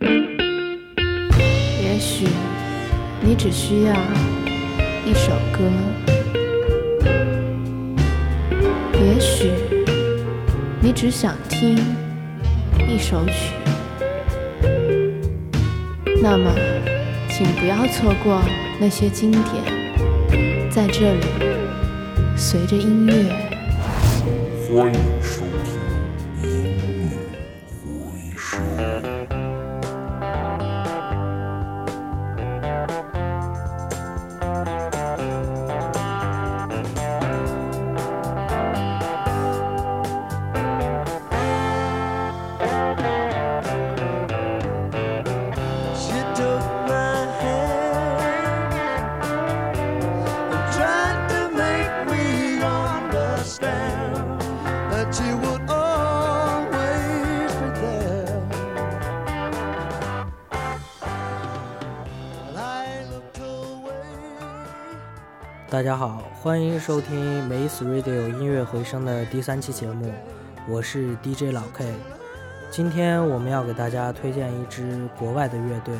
也许你只需要一首歌，也许你只想听一首曲，那么请不要错过那些经典，在这里，随着音乐。欢迎大家好，欢迎收听 Maze Radio 音乐回声的第三期节目，我是 DJ 老 K。今天我们要给大家推荐一支国外的乐队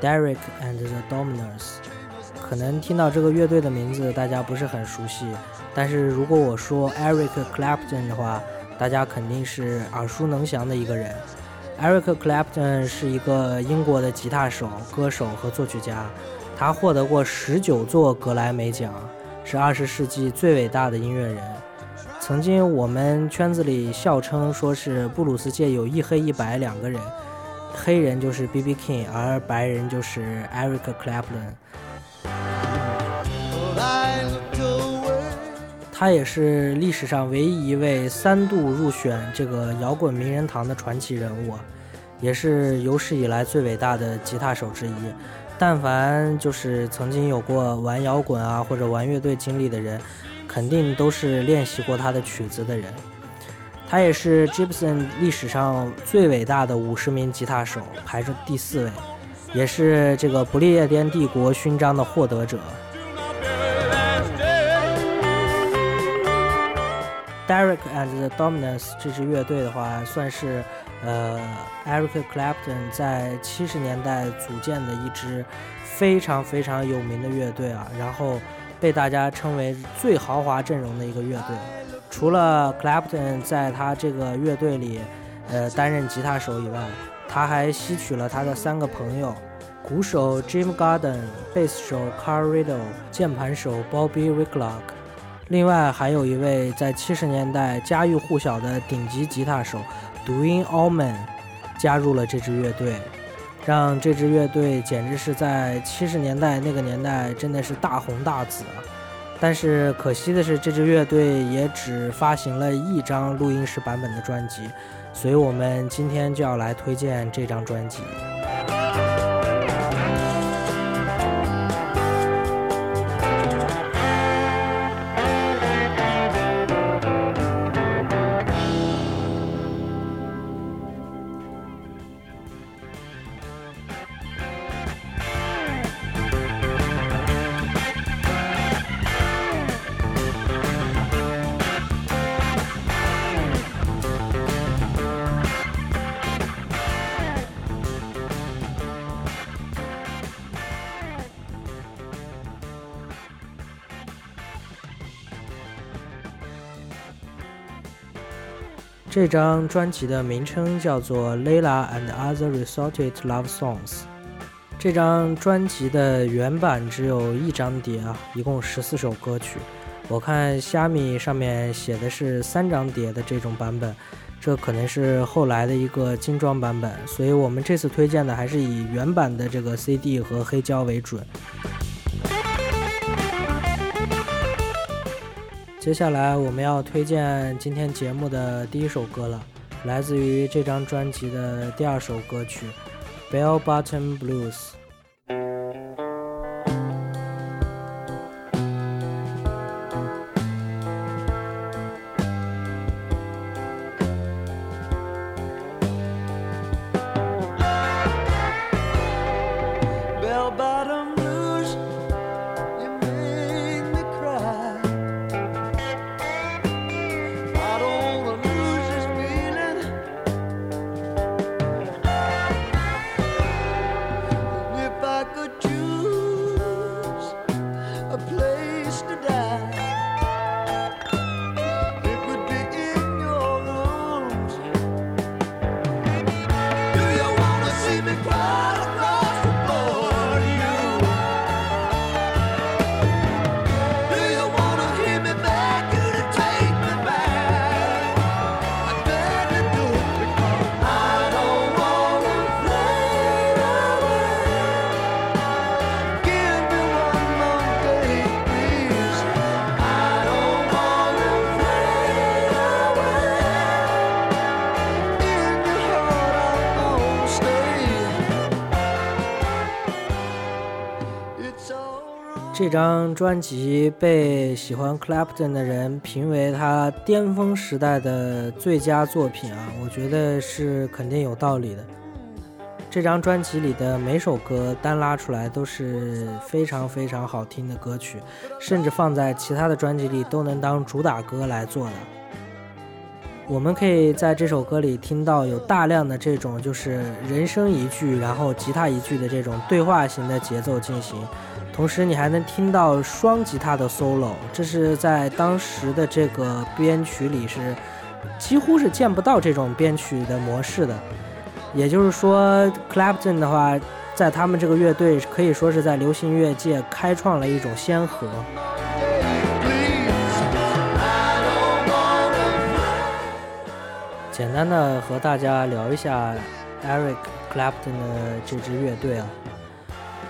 ，Derek and the Dominers。可能听到这个乐队的名字大家不是很熟悉，但是如果我说 Eric Clapton 的话，大家肯定是耳熟能详的一个人。Eric Clapton 是一个英国的吉他手、歌手和作曲家。他获得过十九座格莱美奖，是二十世纪最伟大的音乐人。曾经我们圈子里笑称说是布鲁斯界有一黑一白两个人，黑人就是 B.B. King，而白人就是 Eric Clapton。他也是历史上唯一一位三度入选这个摇滚名人堂的传奇人物，也是有史以来最伟大的吉他手之一。但凡就是曾经有过玩摇滚啊或者玩乐队经历的人，肯定都是练习过他的曲子的人。他也是 Gibson 历史上最伟大的五十名吉他手，排着第四位，也是这个不列颠帝国勋章的获得者。Derek and the Dominos 这支乐队的话，算是。呃，Eric Clapton 在七十年代组建的一支非常非常有名的乐队啊，然后被大家称为最豪华阵容的一个乐队。除了 Clapton 在他这个乐队里，呃，担任吉他手以外，他还吸取了他的三个朋友：鼓手 Jim Garden、贝斯手 Carl Riddle、键盘手 Bobby Wicklock。另外还有一位在七十年代家喻户晓的顶级吉他手。Dwayne Allman 加入了这支乐队，让这支乐队简直是在七十年代那个年代真的是大红大紫啊！但是可惜的是，这支乐队也只发行了一张录音室版本的专辑，所以我们今天就要来推荐这张专辑。这张专辑的名称叫做《Lala and Other Resorted Love Songs》。这张专辑的原版只有一张碟啊，一共十四首歌曲。我看虾米上面写的是三张碟的这种版本，这可能是后来的一个精装版本。所以我们这次推荐的还是以原版的这个 CD 和黑胶为准。接下来我们要推荐今天节目的第一首歌了，来自于这张专辑的第二首歌曲《Bell Button Blues》。这张专辑被喜欢 Clapton 的人评为他巅峰时代的最佳作品啊，我觉得是肯定有道理的。这张专辑里的每首歌单拉出来都是非常非常好听的歌曲，甚至放在其他的专辑里都能当主打歌来做的。我们可以在这首歌里听到有大量的这种就是人声一句，然后吉他一句的这种对话型的节奏进行。同时，你还能听到双吉他的 solo，这是在当时的这个编曲里是几乎是见不到这种编曲的模式的。也就是说，Clapton 的话，在他们这个乐队可以说是在流行乐界开创了一种先河。简单的和大家聊一下 Eric Clapton 的这支乐队啊。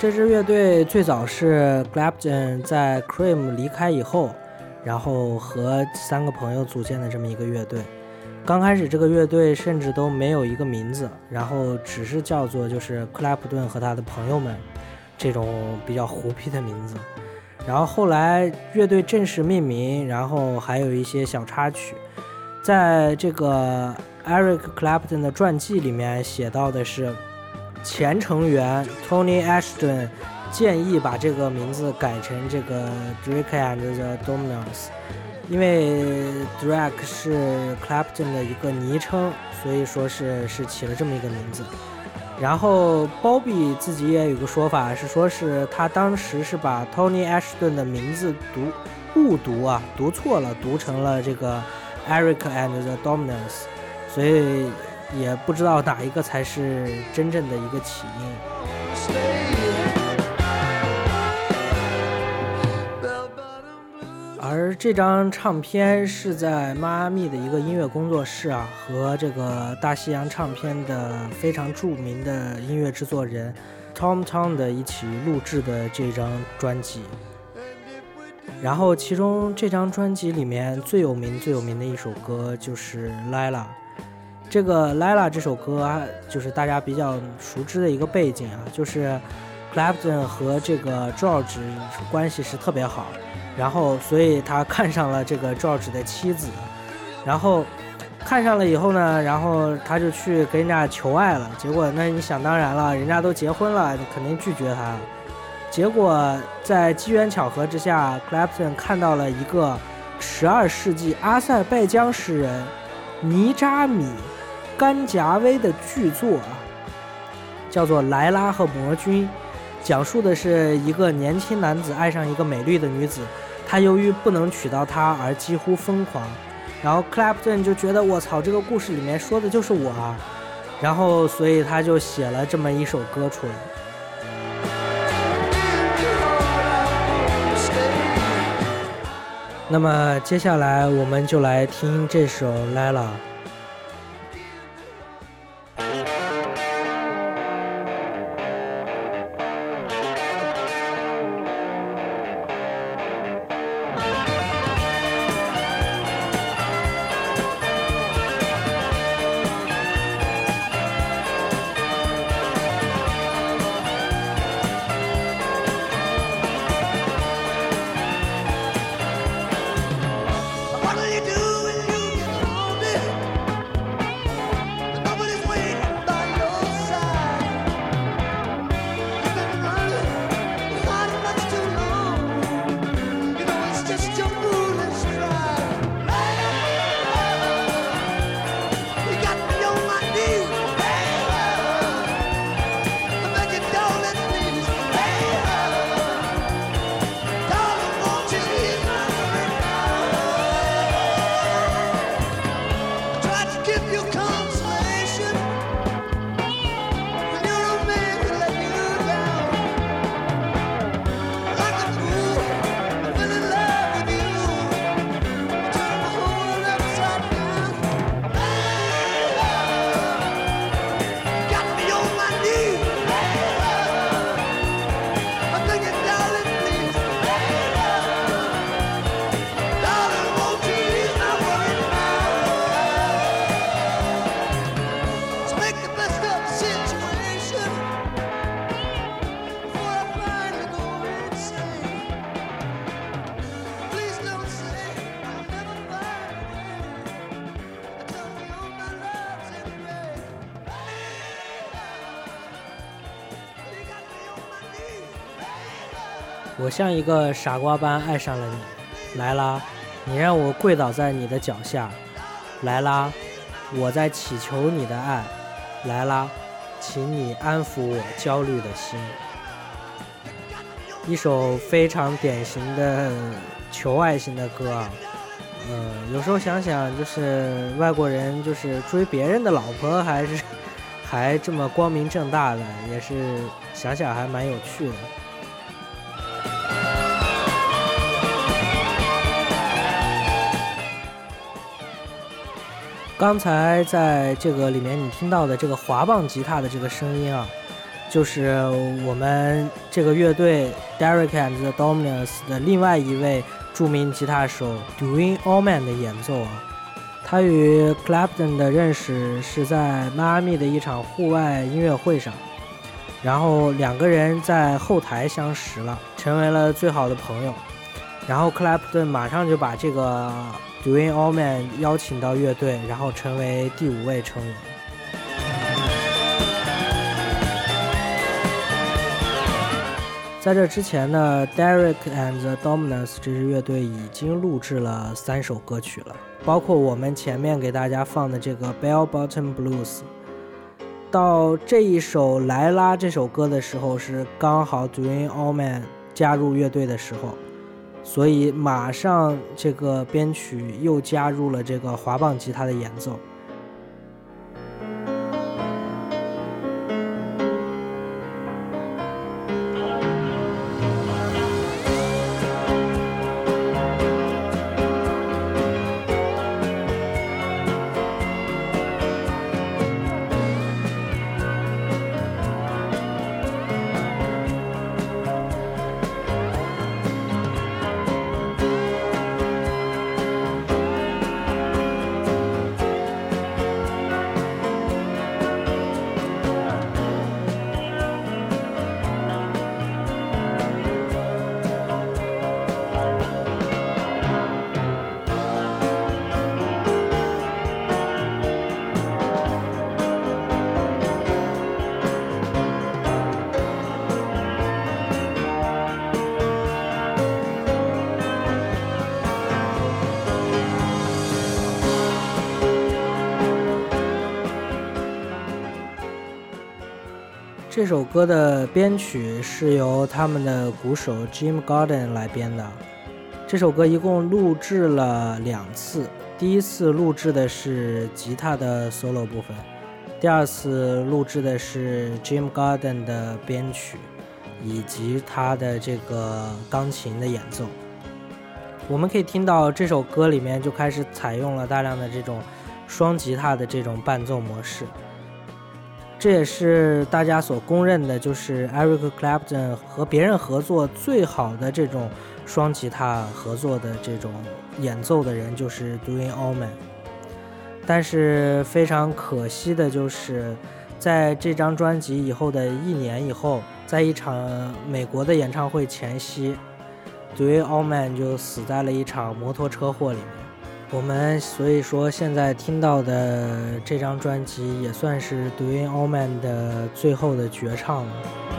这支乐队最早是 Clapton 在 Cream 离开以后，然后和三个朋友组建的这么一个乐队。刚开始这个乐队甚至都没有一个名字，然后只是叫做就是克莱普顿和他的朋友们这种比较胡逼的名字。然后后来乐队正式命名，然后还有一些小插曲。在这个 Eric Clapton 的传记里面写到的是。前成员 Tony Ashton 建议把这个名字改成这个 Drake and the Dominos，因为 Drake 是 Clapton 的一个昵称，所以说是是起了这么一个名字。然后 Bobby 自己也有个说法，是说是他当时是把 Tony Ashton 的名字读误读啊，读错了，读成了这个 Eric and the Dominants，所以。也不知道哪一个才是真正的一个起因。而这张唱片是在迈阿密的一个音乐工作室啊，和这个大西洋唱片的非常著名的音乐制作人 Tom Tom 的一起录制的这张专辑。然后，其中这张专辑里面最有名、最有名的一首歌就是《Lila》。这个《Lila》这首歌，就是大家比较熟知的一个背景啊，就是 Clapton 和这个 George 关系是特别好，然后所以他看上了这个 George 的妻子，然后看上了以后呢，然后他就去跟人家求爱了，结果那你想当然了，人家都结婚了，你肯定拒绝他。结果在机缘巧合之下，Clapton 看到了一个十二世纪阿塞拜疆诗人尼扎米。甘贾威的巨作啊，叫做《莱拉和魔君》，讲述的是一个年轻男子爱上一个美丽的女子，他由于不能娶到她而几乎疯狂。然后 Clapton 就觉得我操，这个故事里面说的就是我，啊，然后所以他就写了这么一首歌出来。那么接下来我们就来听这首《Lila 我像一个傻瓜般爱上了你，莱拉，你让我跪倒在你的脚下，莱拉，我在祈求你的爱，莱拉，请你安抚我焦虑的心。一首非常典型的求爱型的歌啊，嗯，有时候想想，就是外国人就是追别人的老婆，还是还这么光明正大的，也是想想还蛮有趣的。刚才在这个里面你听到的这个滑棒吉他的这个声音啊，就是我们这个乐队 Derek and the Dominos 的另外一位著名吉他手 Dwayne Allman 的演奏啊。他与 Clapton 的认识是在迈阿密的一场户外音乐会上，然后两个人在后台相识了，成为了最好的朋友。然后 Clapton 马上就把这个。Dwayne Allman 邀请到乐队，然后成为第五位成员。在这之前呢，Derek and the Dominos 这支乐队已经录制了三首歌曲了，包括我们前面给大家放的这个 Bell Bottom Blues。到这一首莱拉这首歌的时候，是刚好 Dwayne Allman 加入乐队的时候。所以马上这个编曲又加入了这个滑棒吉他的演奏。这首歌的编曲是由他们的鼓手 Jim Gordon 来编的。这首歌一共录制了两次，第一次录制的是吉他的 solo 部分，第二次录制的是 Jim Gordon 的编曲以及他的这个钢琴的演奏。我们可以听到这首歌里面就开始采用了大量的这种双吉他的这种伴奏模式。这也是大家所公认的，就是 Eric Clapton 和别人合作最好的这种双吉他合作的这种演奏的人，就是 Dwayne Allman。但是非常可惜的就是，在这张专辑以后的一年以后，在一场美国的演唱会前夕，Dwayne Allman 就死在了一场摩托车祸里面。我们所以说现在听到的这张专辑也算是 Doing Allman 的最后的绝唱了。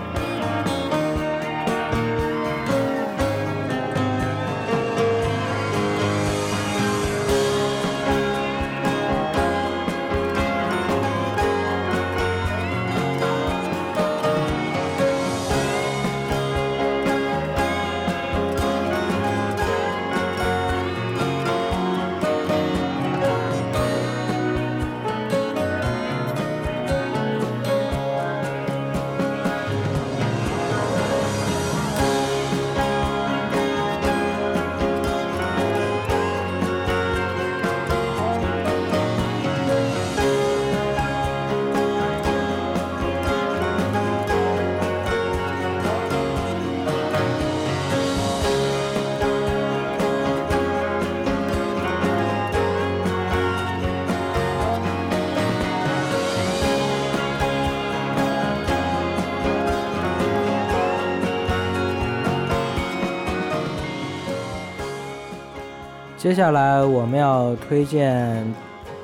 接下来我们要推荐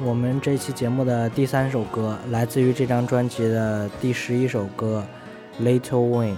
我们这期节目的第三首歌，来自于这张专辑的第十一首歌《Little Wing》。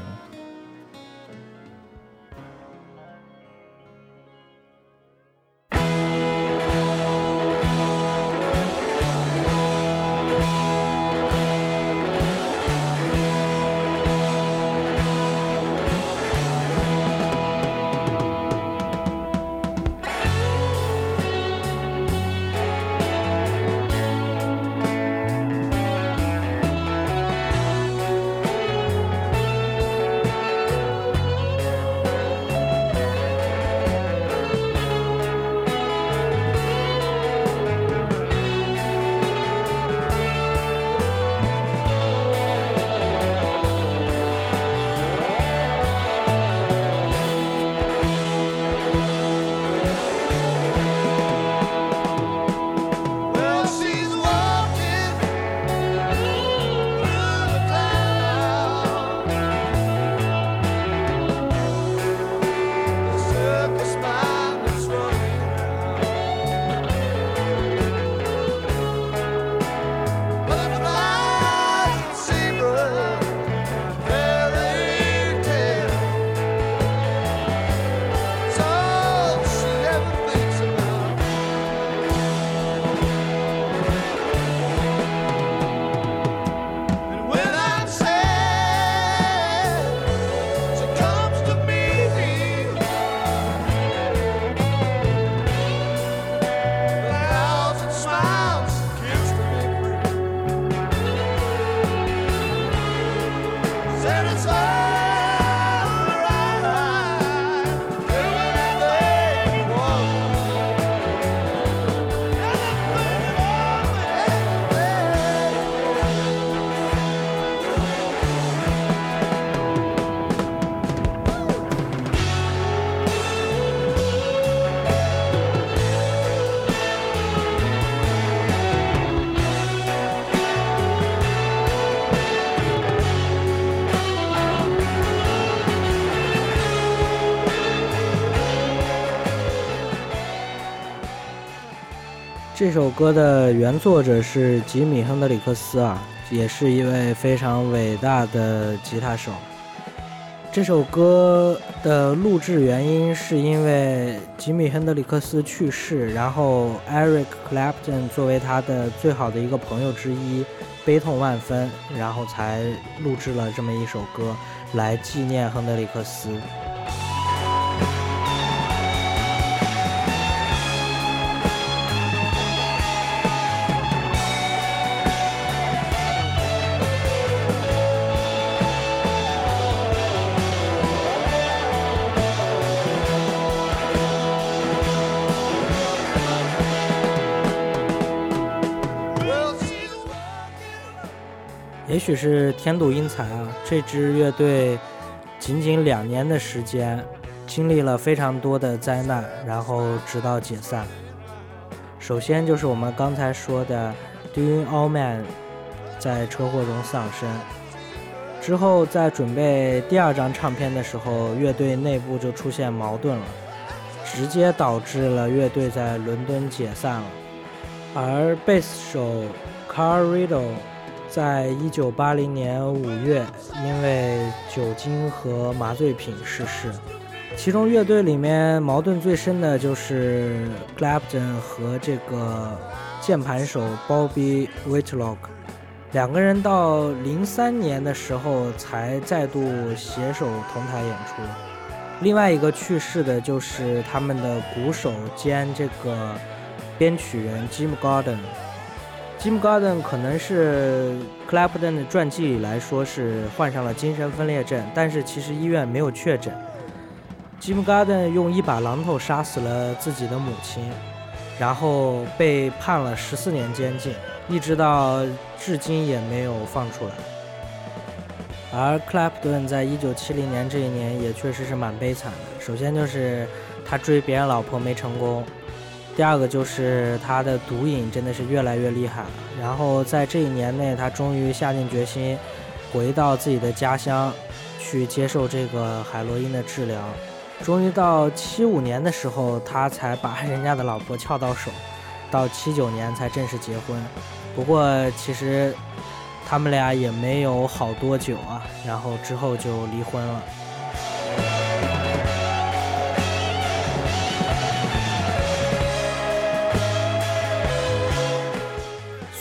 这首歌的原作者是吉米·亨德里克斯啊，也是一位非常伟大的吉他手。这首歌的录制原因是因为吉米·亨德里克斯去世，然后 Eric Clapton 作为他的最好的一个朋友之一，悲痛万分，然后才录制了这么一首歌来纪念亨德里克斯。许是天妒英才啊！这支乐队仅仅两年的时间，经历了非常多的灾难，然后直到解散。首先就是我们刚才说的 Doing All Man 在车祸中丧生，之后在准备第二张唱片的时候，乐队内部就出现矛盾了，直接导致了乐队在伦敦解散了。而贝斯手 Car Riddle。在一九八零年五月，因为酒精和麻醉品逝世。其中乐队里面矛盾最深的就是 Clapton 和这个键盘手 Bobby Whitlock，两个人到零三年的时候才再度携手同台演出。另外一个去世的就是他们的鼓手兼这个编曲人 Jim Gordon。Jim Gordon 可能是 Clapton 的传记里来说是患上了精神分裂症，但是其实医院没有确诊。Jim Gordon 用一把榔头杀死了自己的母亲，然后被判了十四年监禁，一直到至今也没有放出来。而 Clapton 在一九七零年这一年也确实是蛮悲惨的，首先就是他追别人老婆没成功。第二个就是他的毒瘾真的是越来越厉害了，然后在这一年内，他终于下定决心回到自己的家乡去接受这个海洛因的治疗。终于到七五年的时候，他才把人家的老婆撬到手，到七九年才正式结婚。不过其实他们俩也没有好多久啊，然后之后就离婚了。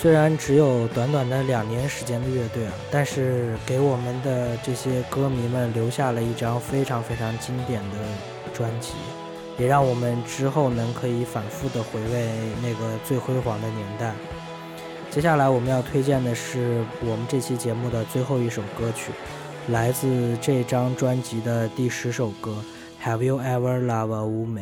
虽然只有短短的两年时间的乐队啊，但是给我们的这些歌迷们留下了一张非常非常经典的专辑，也让我们之后能可以反复的回味那个最辉煌的年代。接下来我们要推荐的是我们这期节目的最后一首歌曲，来自这张专辑的第十首歌《Have You Ever Loved a Woman》。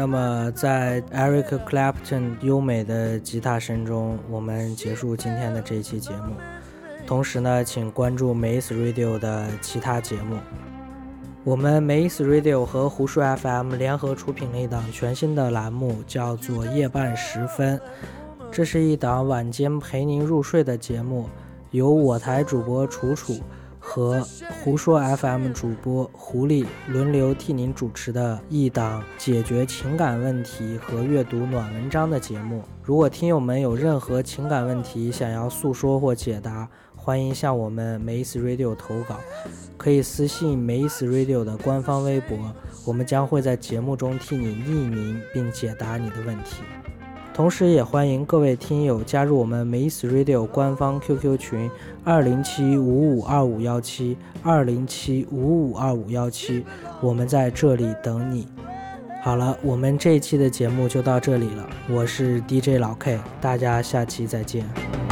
那么在 Eric Clapton 优美的吉他声中，我们结束今天的这一期节目。同时呢，请关注 Maze Radio 的其他节目。我们 Maze Radio 和胡说 FM 联合出品了一档全新的栏目，叫做《夜半时分》。这是一档晚间陪您入睡的节目，由我台主播楚楚。和胡说 FM 主播狐狸轮流替您主持的一档解决情感问题和阅读暖文章的节目。如果听友们有任何情感问题想要诉说或解答，欢迎向我们 Mace Radio 投稿，可以私信 Mace Radio 的官方微博，我们将会在节目中替你匿名并解答你的问题。同时，也欢迎各位听友加入我们 Miss Radio 官方 QQ 群二零七五五二五幺七二零七五五二五幺七，我们在这里等你。好了，我们这一期的节目就到这里了，我是 DJ 老 K，大家下期再见。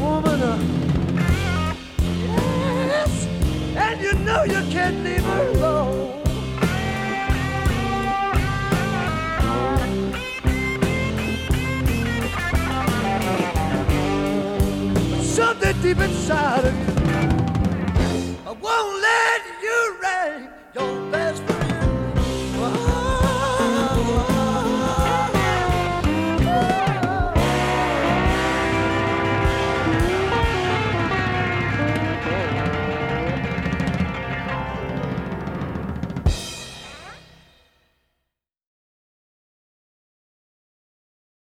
Woman? Uh, yes, and you know you can't leave her alone. Something deep inside of